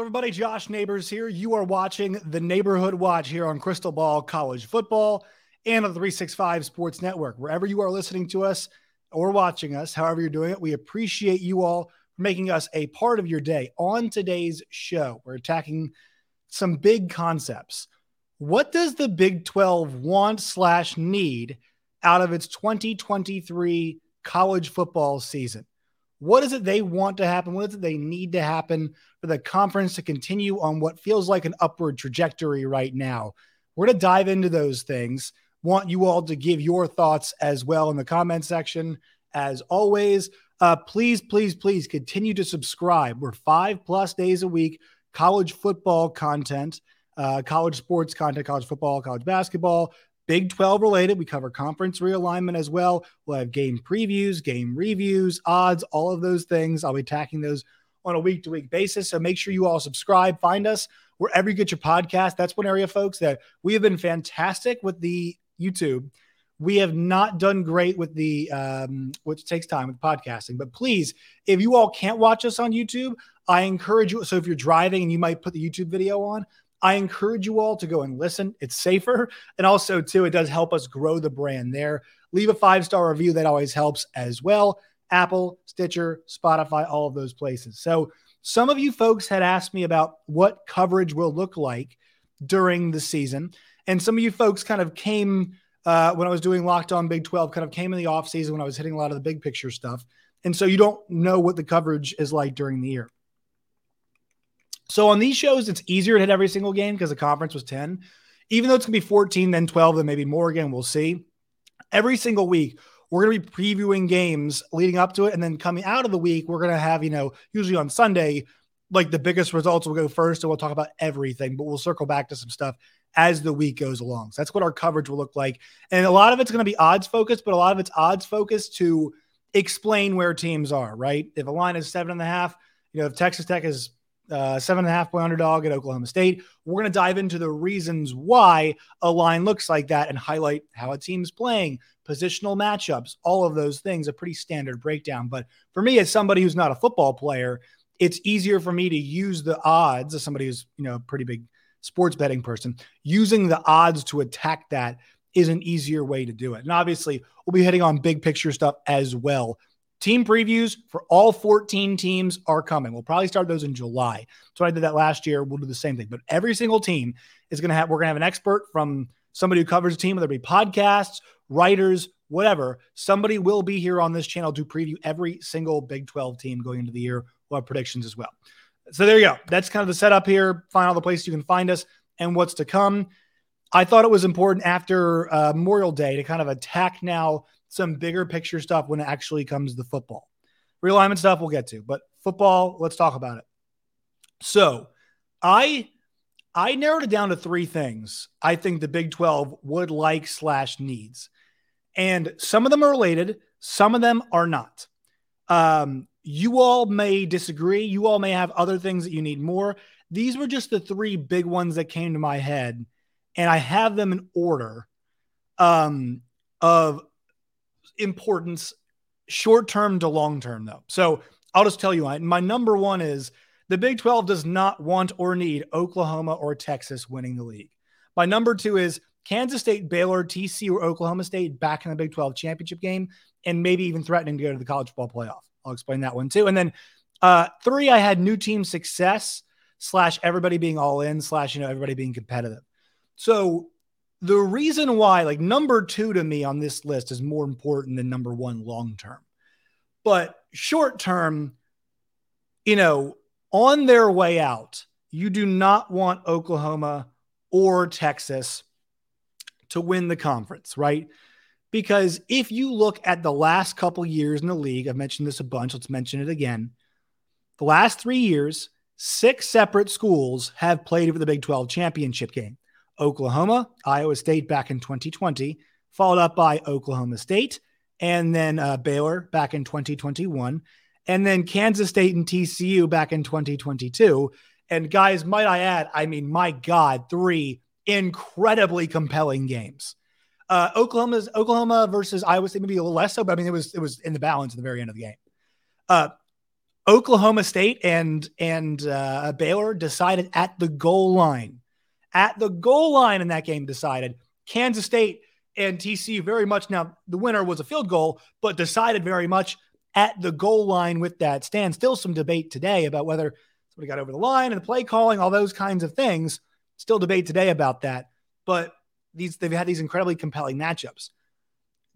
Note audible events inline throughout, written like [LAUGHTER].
Everybody. Josh Neighbors here. You are watching the Neighborhood Watch here on Crystal Ball College Football and on the 365 Sports Network. Wherever you are listening to us or watching us, however you're doing it, we appreciate you all making us a part of your day. On today's show, we're attacking some big concepts. What does the Big 12 want slash need out of its 2023 college football season? What is it they want to happen? What is it they need to happen for the conference to continue on what feels like an upward trajectory right now? We're going to dive into those things. Want you all to give your thoughts as well in the comment section. As always, uh, please, please, please continue to subscribe. We're five plus days a week, college football content, uh, college sports content, college football, college basketball, Big 12 related. We cover conference realignment as well. We'll have game previews, game reviews, odds, all of those things. I'll be attacking those on a week to week basis. So make sure you all subscribe, find us wherever you get your podcast. That's one area, folks, that we have been fantastic with the YouTube. We have not done great with the, um, which takes time with podcasting. But please, if you all can't watch us on YouTube, I encourage you. So if you're driving and you might put the YouTube video on, I encourage you all to go and listen. It's safer. And also, too, it does help us grow the brand there. Leave a five star review. That always helps as well. Apple, Stitcher, Spotify, all of those places. So, some of you folks had asked me about what coverage will look like during the season. And some of you folks kind of came uh, when I was doing Locked On Big 12, kind of came in the offseason when I was hitting a lot of the big picture stuff. And so you don't know what the coverage is like during the year. So on these shows, it's easier to hit every single game because the conference was 10. Even though it's going to be 14, then 12, then maybe more again, we'll see. Every single week, we're going to be previewing games leading up to it. And then coming out of the week, we're going to have, you know, usually on Sunday, like the biggest results will go first and we'll talk about everything, but we'll circle back to some stuff as the week goes along. So that's what our coverage will look like. And a lot of it's going to be odds focused, but a lot of it's odds focused to explain where teams are, right? If a line is seven and a half, you know, if Texas Tech is uh, seven and a half point underdog at Oklahoma State. We're going to dive into the reasons why a line looks like that and highlight how a team's playing, positional matchups, all of those things, a pretty standard breakdown. But for me, as somebody who's not a football player, it's easier for me to use the odds as somebody who's, you know, a pretty big sports betting person, using the odds to attack that is an easier way to do it. And obviously, we'll be hitting on big picture stuff as well Team previews for all 14 teams are coming. We'll probably start those in July. So I did that last year. We'll do the same thing. But every single team is going to have, we're going to have an expert from somebody who covers a team, whether it be podcasts, writers, whatever. Somebody will be here on this channel to preview every single Big 12 team going into the year. We'll have predictions as well. So there you go. That's kind of the setup here. Find all the places you can find us and what's to come. I thought it was important after uh, Memorial Day to kind of attack now some bigger picture stuff when it actually comes to football. Realignment stuff we'll get to, but football, let's talk about it. So, I I narrowed it down to three things I think the Big 12 would like slash needs. And some of them are related, some of them are not. Um, you all may disagree. You all may have other things that you need more. These were just the three big ones that came to my head, and I have them in order um, of importance short term to long term, though. So I'll just tell you my number one is the Big 12 does not want or need Oklahoma or Texas winning the league. My number two is Kansas State, Baylor, TC, or Oklahoma State back in the Big 12 championship game and maybe even threatening to go to the college football playoff. I'll explain that one too. And then uh, three, I had new team success slash everybody being all in slash, you know, everybody being competitive. So the reason why, like number two to me on this list is more important than number one long term. But short term, you know, on their way out, you do not want Oklahoma or Texas to win the conference, right? Because if you look at the last couple years in the league, I've mentioned this a bunch, let's mention it again. The last three years, six separate schools have played for the Big 12 championship game Oklahoma, Iowa State back in 2020, followed up by Oklahoma State, and then uh, Baylor back in 2021, and then Kansas State and TCU back in 2022. And guys, might I add, I mean, my God, three incredibly compelling games. Uh, Oklahoma's Oklahoma versus Iowa State, maybe a little less so, but I mean, it was it was in the balance at the very end of the game. Uh, Oklahoma State and and uh, Baylor decided at the goal line, at the goal line in that game. Decided Kansas State and TCU very much. Now the winner was a field goal, but decided very much at the goal line with that stand. Still some debate today about whether somebody got over the line and the play calling, all those kinds of things. Still debate today about that. But these they've had these incredibly compelling matchups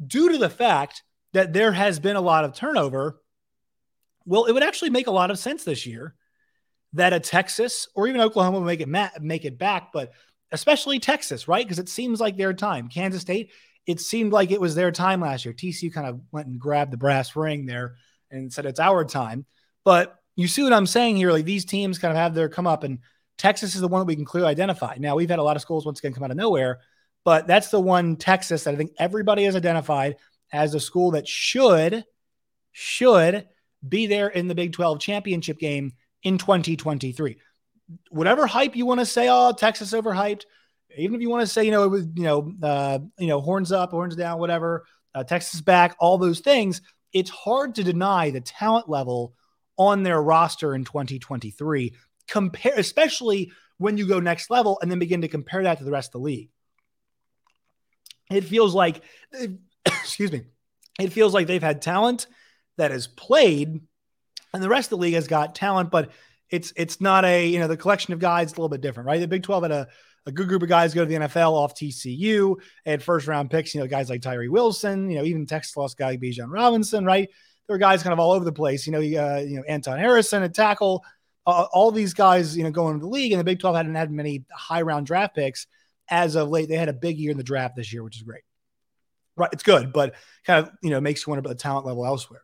due to the fact that there has been a lot of turnover well, it would actually make a lot of sense this year that a Texas or even Oklahoma would make it ma- make it back, but especially Texas, right? Because it seems like their time. Kansas State, it seemed like it was their time last year. TCU kind of went and grabbed the brass ring there and said it's our time. But you see what I'm saying here? Like these teams kind of have their come up, and Texas is the one that we can clearly identify. Now we've had a lot of schools once again come out of nowhere, but that's the one Texas that I think everybody has identified as a school that should should be there in the Big 12 championship game in 2023. Whatever hype you want to say, oh, Texas overhyped. Even if you want to say, you know, it was, you know, uh, you know, horns up, horns down, whatever, uh, Texas back, all those things. It's hard to deny the talent level on their roster in 2023. Compare, especially when you go next level and then begin to compare that to the rest of the league. It feels like, [COUGHS] excuse me, it feels like they've had talent that has played, and the rest of the league has got talent, but it's it's not a you know the collection of guys a little bit different, right? The Big Twelve had a a good group of guys go to the NFL off TCU and first round picks, you know, guys like Tyree Wilson, you know, even Texas lost guy Bijan Robinson, right? There were guys kind of all over the place, you know, uh, you know, Anton Harrison, a tackle, uh, all these guys, you know, going to the league, and the Big 12 hadn't had many high round draft picks as of late. They had a big year in the draft this year, which is great. Right. It's good, but kind of, you know, makes you wonder about the talent level elsewhere.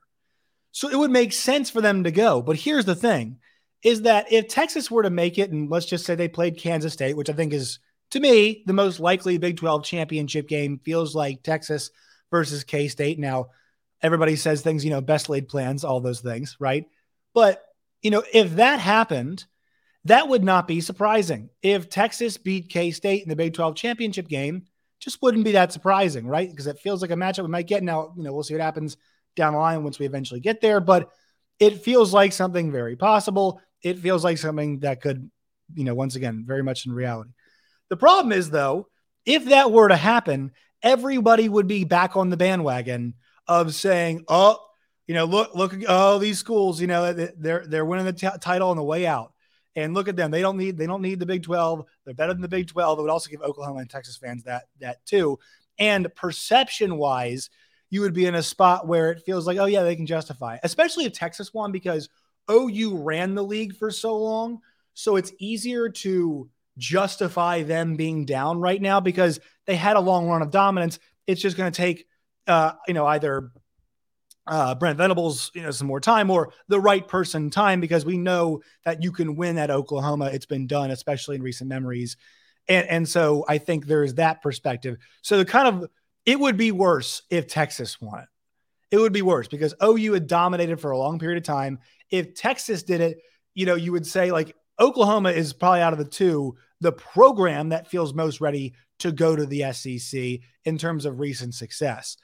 So it would make sense for them to go. But here's the thing is that if Texas were to make it, and let's just say they played Kansas State, which I think is to me the most likely Big 12 championship game, feels like Texas versus K State. Now, everybody says things, you know, best laid plans, all those things, right? But, you know, if that happened, that would not be surprising. If Texas beat K State in the Big 12 championship game, just wouldn't be that surprising, right? Because it feels like a matchup we might get. Now, you know, we'll see what happens down the line once we eventually get there. But it feels like something very possible. It feels like something that could, you know, once again, very much in reality. The problem is, though, if that were to happen, everybody would be back on the bandwagon of saying, oh, you know, look, look, oh, these schools, you know, they're they're winning the t- title on the way out. And look at them; they don't need they don't need the Big Twelve. They're better than the Big Twelve. It would also give Oklahoma and Texas fans that that too. And perception wise, you would be in a spot where it feels like, oh, yeah, they can justify, it. especially if Texas won because OU ran the league for so long. So it's easier to justify them being down right now because they had a long run of dominance. It's just going to take, uh, you know, either uh, Brent Venables, you know, some more time or the right person time because we know that you can win at Oklahoma. It's been done, especially in recent memories. And, and so I think there is that perspective. So the kind of it would be worse if Texas won it. It would be worse because OU had dominated for a long period of time. If Texas did it, you know, you would say like Oklahoma is probably out of the two the program that feels most ready to go to the SEC in terms of recent success.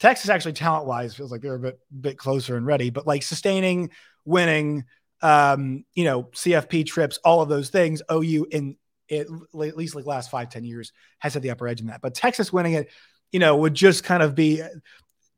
Texas actually talent wise feels like they're a bit bit closer and ready, but like sustaining, winning, um, you know, CFP trips, all of those things, OU in it, at least like last five ten years has had the upper edge in that. But Texas winning it you know, would just kind of be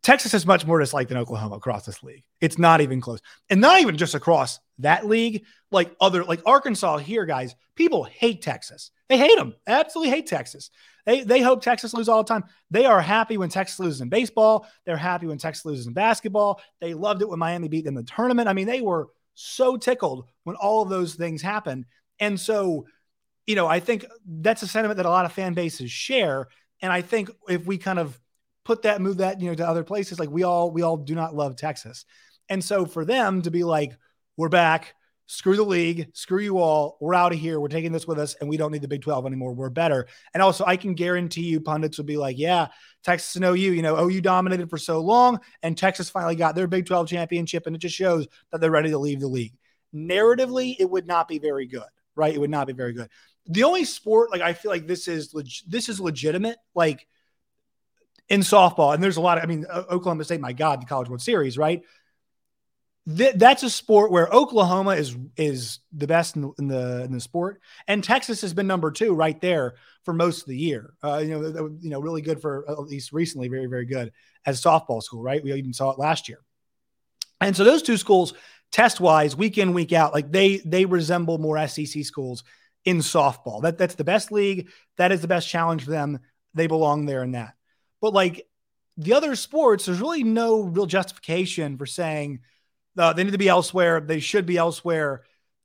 Texas is much more disliked than Oklahoma across this league. It's not even close. And not even just across that league, like other, like Arkansas here, guys, people hate Texas. They hate them. Absolutely hate Texas. They, they hope Texas lose all the time. They are happy when Texas loses in baseball. They're happy when Texas loses in basketball. They loved it when Miami beat them in the tournament. I mean, they were so tickled when all of those things happened. And so, you know, I think that's a sentiment that a lot of fan bases share. And I think if we kind of put that, move that, you know, to other places, like we all, we all do not love Texas. And so for them to be like, we're back, screw the league, screw you all. We're out of here. We're taking this with us, and we don't need the Big 12 anymore. We're better. And also, I can guarantee you, pundits would be like, yeah, Texas and OU, you know, OU dominated for so long, and Texas finally got their Big 12 championship, and it just shows that they're ready to leave the league. Narratively, it would not be very good, right? It would not be very good. The only sport, like, I feel like this is leg- this is legitimate, like in softball, and there's a lot of, I mean, Oklahoma State, my God, the College World Series, right? th- that's a sport where Oklahoma is is the best in the, in the, in the sport, and Texas has been number two right there for most of the year. Uh, you know, you know, really good for at least recently, very very good as softball school. Right, we even saw it last year, and so those two schools, test wise, week in week out, like they they resemble more SEC schools in softball. That that's the best league. That is the best challenge for them. They belong there in that. But like the other sports, there's really no real justification for saying uh, they need to be elsewhere. They should be elsewhere.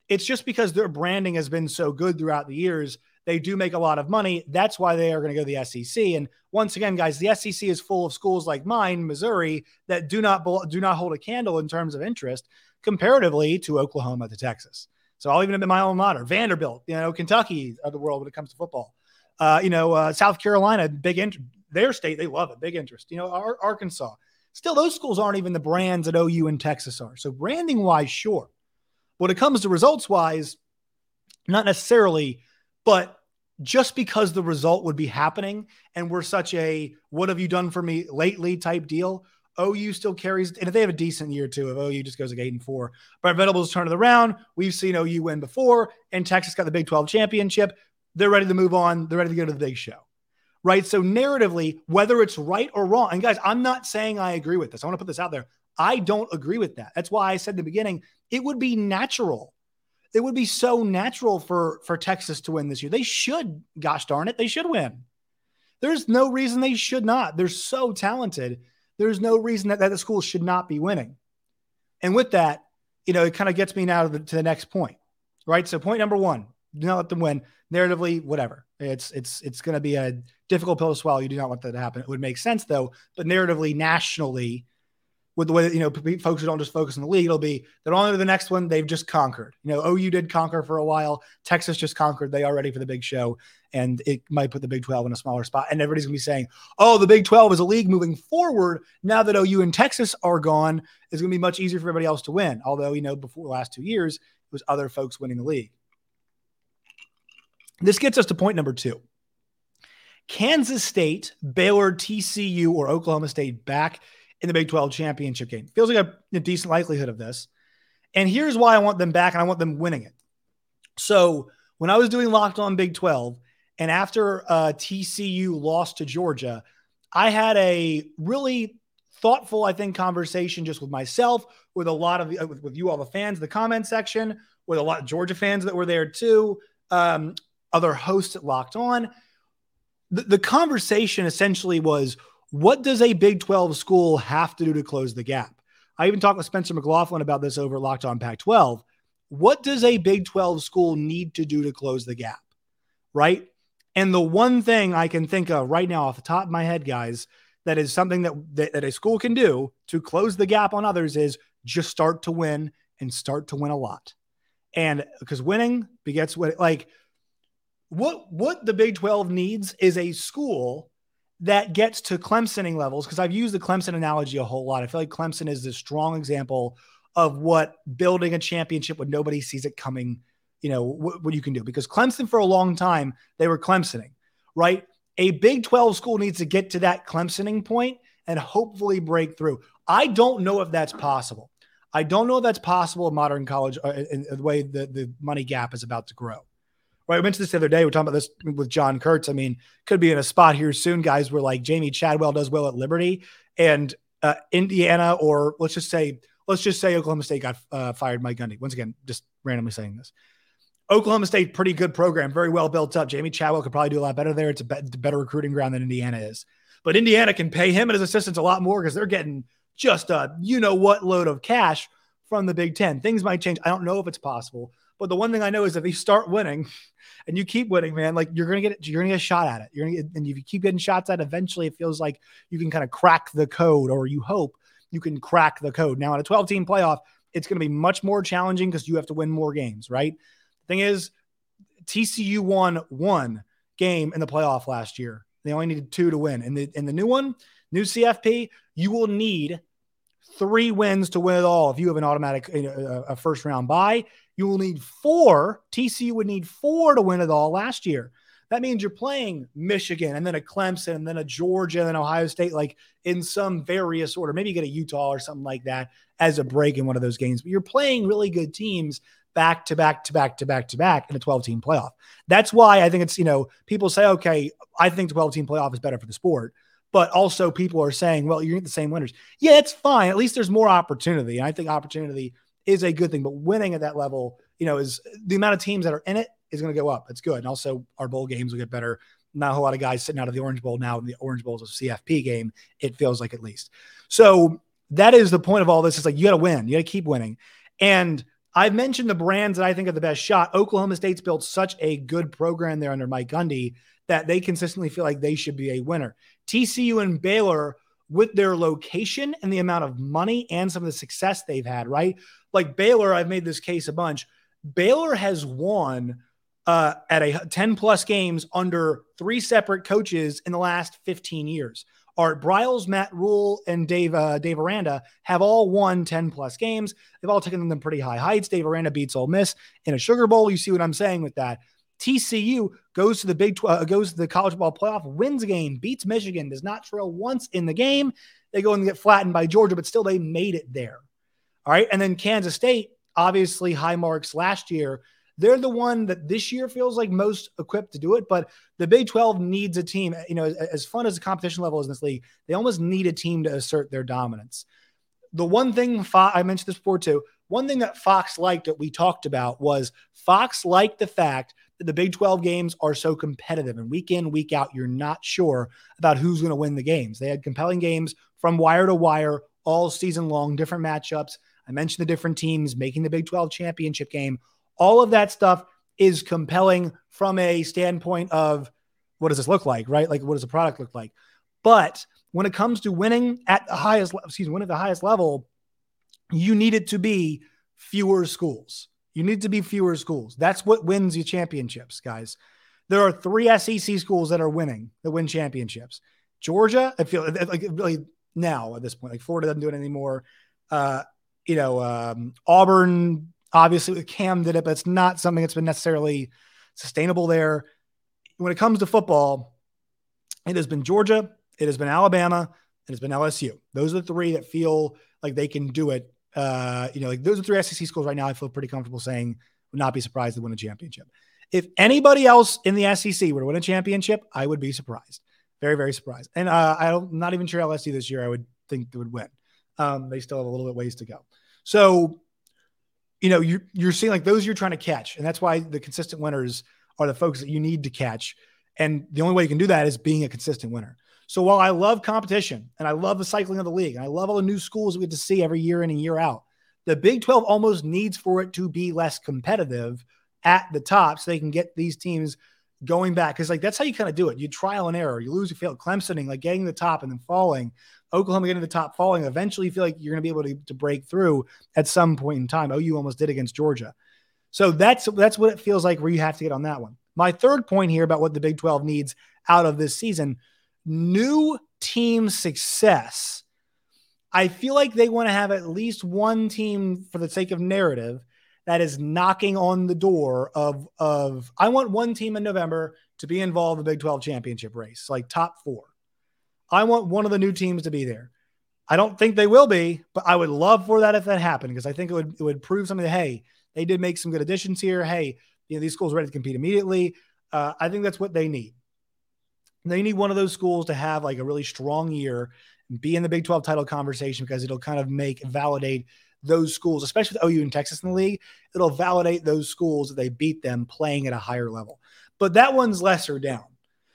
It's just because their branding has been so good throughout the years. They do make a lot of money. That's why they are going to go to the SEC. And once again, guys, the SEC is full of schools like mine, Missouri, that do not do not hold a candle in terms of interest comparatively to Oklahoma to Texas. So I'll even admit my alma mater, Vanderbilt, you know, Kentucky of the world when it comes to football. Uh, you know, uh, South Carolina, big interest. Their state, they love it, big interest. You know, Arkansas, Still, those schools aren't even the brands that OU and Texas are. So, branding wise, sure. When it comes to results wise, not necessarily, but just because the result would be happening and we're such a what have you done for me lately type deal, OU still carries, and if they have a decent year too, if OU just goes like eight and four, but Venables turn it around. We've seen OU win before, and Texas got the Big 12 championship. They're ready to move on. They're ready to go to the big show right? So, narratively, whether it's right or wrong, and guys, I'm not saying I agree with this. I want to put this out there. I don't agree with that. That's why I said in the beginning, it would be natural. It would be so natural for for Texas to win this year. They should, gosh darn it, they should win. There's no reason they should not. They're so talented. There's no reason that, that the school should not be winning. And with that, you know, it kind of gets me now to the, to the next point, right? So, point number one, do not let them win. Narratively, whatever. It's it's it's going to be a difficult pill to swallow. You do not want that to happen. It would make sense though, but narratively, nationally, with the way that you know folks who don't just focus on the league, it'll be they're on to the next one. They've just conquered. You know, OU did conquer for a while. Texas just conquered. They are ready for the big show, and it might put the Big Twelve in a smaller spot. And everybody's gonna be saying, "Oh, the Big Twelve is a league moving forward now that OU and Texas are gone. It's gonna be much easier for everybody else to win." Although you know, before the last two years, it was other folks winning the league. This gets us to point number two. Kansas State, Baylor, TCU, or Oklahoma State back in the Big 12 championship game. Feels like a, a, decent likelihood of this. And here's why I want them back and I want them winning it. So when I was doing Locked On Big 12, and after uh, TCU lost to Georgia, I had a really thoughtful, I think, conversation just with myself, with a lot of the, with, with you all the fans, the comment section, with a lot of Georgia fans that were there too. Um, other hosts at Locked On. The, the conversation essentially was what does a Big 12 school have to do to close the gap? I even talked with Spencer McLaughlin about this over Locked On Pac 12. What does a Big 12 school need to do to close the gap? Right. And the one thing I can think of right now off the top of my head, guys, that is something that, that, that a school can do to close the gap on others is just start to win and start to win a lot. And because winning begets what, like, what what the Big 12 needs is a school that gets to Clemsoning levels because I've used the Clemson analogy a whole lot. I feel like Clemson is the strong example of what building a championship when nobody sees it coming, you know, what, what you can do. Because Clemson for a long time they were Clemsoning, right? A Big 12 school needs to get to that Clemsoning point and hopefully break through. I don't know if that's possible. I don't know if that's possible in modern college uh, in, in the way the, the money gap is about to grow right? I mentioned this the other day. We're talking about this with John Kurtz. I mean, could be in a spot here soon, guys, where like Jamey Chadwell does well at Liberty and uh, Indiana, or let's just say, let's just say Oklahoma State got uh, fired Mike Gundy. Once again, just randomly saying this. Oklahoma State, pretty good program, very well built up. Jamey Chadwell could probably do a lot better there. It's a be- better recruiting ground than Indiana is. But Indiana can pay him and his assistants a lot more because they're getting just a you know what load of cash from the Big Ten. Things might change. I don't know if it's possible, but the one thing I know is if you start winning [LAUGHS] and you keep winning, man, like you're gonna get you're gonna get a shot at it. You're gonna get, and if you keep getting shots at, it, eventually it feels like you can kind of crack the code, or you hope you can crack the code. Now in a 12 team playoff, it's to be much more challenging because you have to win more games, right? The thing is, TCU won one game in the playoff last year. They only needed two to win. And the in the new one, new CFP, you will need three wins to win it all. If you have an automatic a first round bye, you will need four. TCU would need four to win it all last year. That means you're playing Michigan and then a Clemson and then a Georgia and then Ohio State, like in some various order. Maybe you get a Utah or something like that as a break in one of those games. But you're playing really good teams back to back to back to back to back in a 12 team playoff. That's why I think it's, you know, people say, okay, I think 12 team playoff is better for the sport. But also, people are saying, well, you're the same winners. Yeah, it's fine. At least there's more opportunity. And I think opportunity is a good thing. But winning at that level, you know, is the amount of teams that are in it is going to go up. It's good. And also, our bowl games will get better. Not a whole lot of guys sitting out of the Orange Bowl now. The Orange Bowl is a CFP game. It feels like at least. So that is the point of all this. It's like you got to win. You got to keep winning. And I've mentioned the brands that I think are the best shot. Oklahoma State's built such a good program there under Mike Gundy that they consistently feel like they should be a winner. TCU and Baylor, with their location and the amount of money and some of the success they've had, right? Like Baylor, I've made this case a bunch. Baylor has won uh, at a 10 plus games under three separate coaches in the last 15 years. Art Briles, Matt Rhule, and Dave uh, Dave Aranda have all won 10 plus games. They've all taken them pretty high heights. Dave Aranda beats Ole Miss in a Sugar Bowl. You see what I'm saying with that. TCU goes to the Big 12, uh, goes to the college ball playoff, wins a game, beats Michigan, does not trail once in the game. They go and get flattened by Georgia, but still they made it there. All right. And then Kansas State, obviously high marks last year, they're the one that this year feels like most equipped to do it. But the Big 12 needs a team. You know, as, as fun as the competition level is in this league, they almost need a team to assert their dominance. The one thing Fo- I mentioned this before too. One thing that Fox liked that we talked about was Fox liked the fact the Big 12 games are so competitive and week in, week out, you're not sure about who's going to win the games. They had compelling games from wire to wire all season long, different matchups. I mentioned the different teams making the Big 12 championship game. All of that stuff is compelling from a standpoint of what does this look like, right? Like, what does the product look like? But when it comes to winning at the highest, excuse me, winning at the highest level, you need it to be fewer schools. You need to be fewer schools. That's what wins you championships, guys. There are three SEC schools that are winning that win championships. Georgia, I feel like really now at this point, like Florida doesn't do it anymore. Uh, you know, um, Auburn Obviously, Cam did it, but it's not something that's been necessarily sustainable there. When it comes to football, it has been Georgia, it has been Alabama, it has been LSU. Those are the three that feel like they can do it. Uh, you know, like those are three SEC schools right now. I feel pretty comfortable saying would not be surprised to win a championship. If anybody else in the SEC were to win a championship, I would be surprised. Very, very surprised. And uh, I'm not even sure LSU this year I would think they would win. Um, they still have a little bit ways to go. So you know, you're, you're seeing like those you're trying to catch. And that's why the consistent winners are the folks that you need to catch. And the only way you can do that is being a consistent winner. So while I love competition and I love the cycling of the league and I love all the new schools we get to see every year in and year out, the Big 12 almost needs for it to be less competitive at the top so they can get these teams going back. Cause like that's how you kind of do it. You trial and error, you lose, you fail. Clemsoning, like getting the top and then falling. Oklahoma getting the top, falling. Eventually, you feel like you're going to be able to, to break through at some point in time. OU almost did against Georgia. So that's that's what it feels like where you have to get on that one. My third point here about what the Big 12 needs out of this season new team success. I feel like they want to have at least one team for the sake of narrative that is knocking on the door of of I want one team in November to be involved in the Big 12 championship race, like top 4. I want one of the new teams to be there. I don't think they will be, but I would love for that if that happened because I think it would it would prove something that hey, they did make some good additions here. Hey, you know these schools ready to compete immediately. Uh, I think that's what they need. They need one of those schools to have like a really strong year and be in the Big 12 title conversation because it'll kind of make validate those schools, especially with OU and Texas in the league. It'll validate those schools that they beat them playing at a higher level. But that one's lesser down.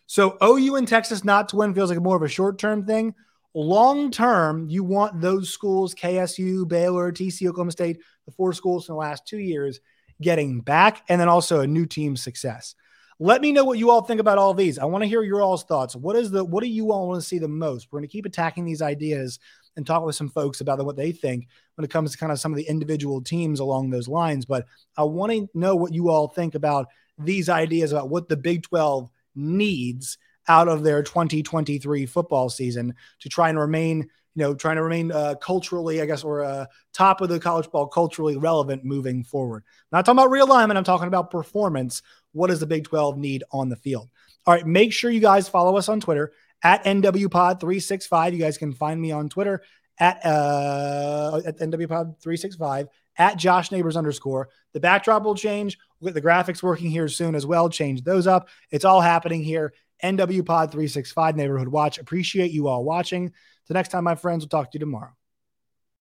So OU and Texas not to win feels like more of a short term thing. Long term, you want those schools, KSU, Baylor, TC, Oklahoma State, the four schools in the last two years, getting back, and then also a new team success. Let me know what you all think about all these. I want to hear your all's thoughts. What is the what do you all want to see the most? We're going to keep attacking these ideas and talk with some folks about what they think when it comes to kind of some of the individual teams along those lines. But I want to know what you all think about these ideas about what the Big 12 needs out of their 2023 football season to try and remain you know, trying to remain uh, culturally, I guess, or uh, top of the college ball culturally relevant moving forward. I'm not talking about realignment. I'm talking about performance. What does the Big 12 need on the field? All right, make sure you guys follow us on Twitter at NWPod365. You guys can find me on Twitter at, uh, at NWPod365 at Josh Neighbors underscore. The backdrop will change. We'll get the graphics working here soon as well. Change those up. It's all happening here. NWPod365 Neighborhood Watch. Appreciate you all watching. Till next time, my friends, we'll talk to you tomorrow.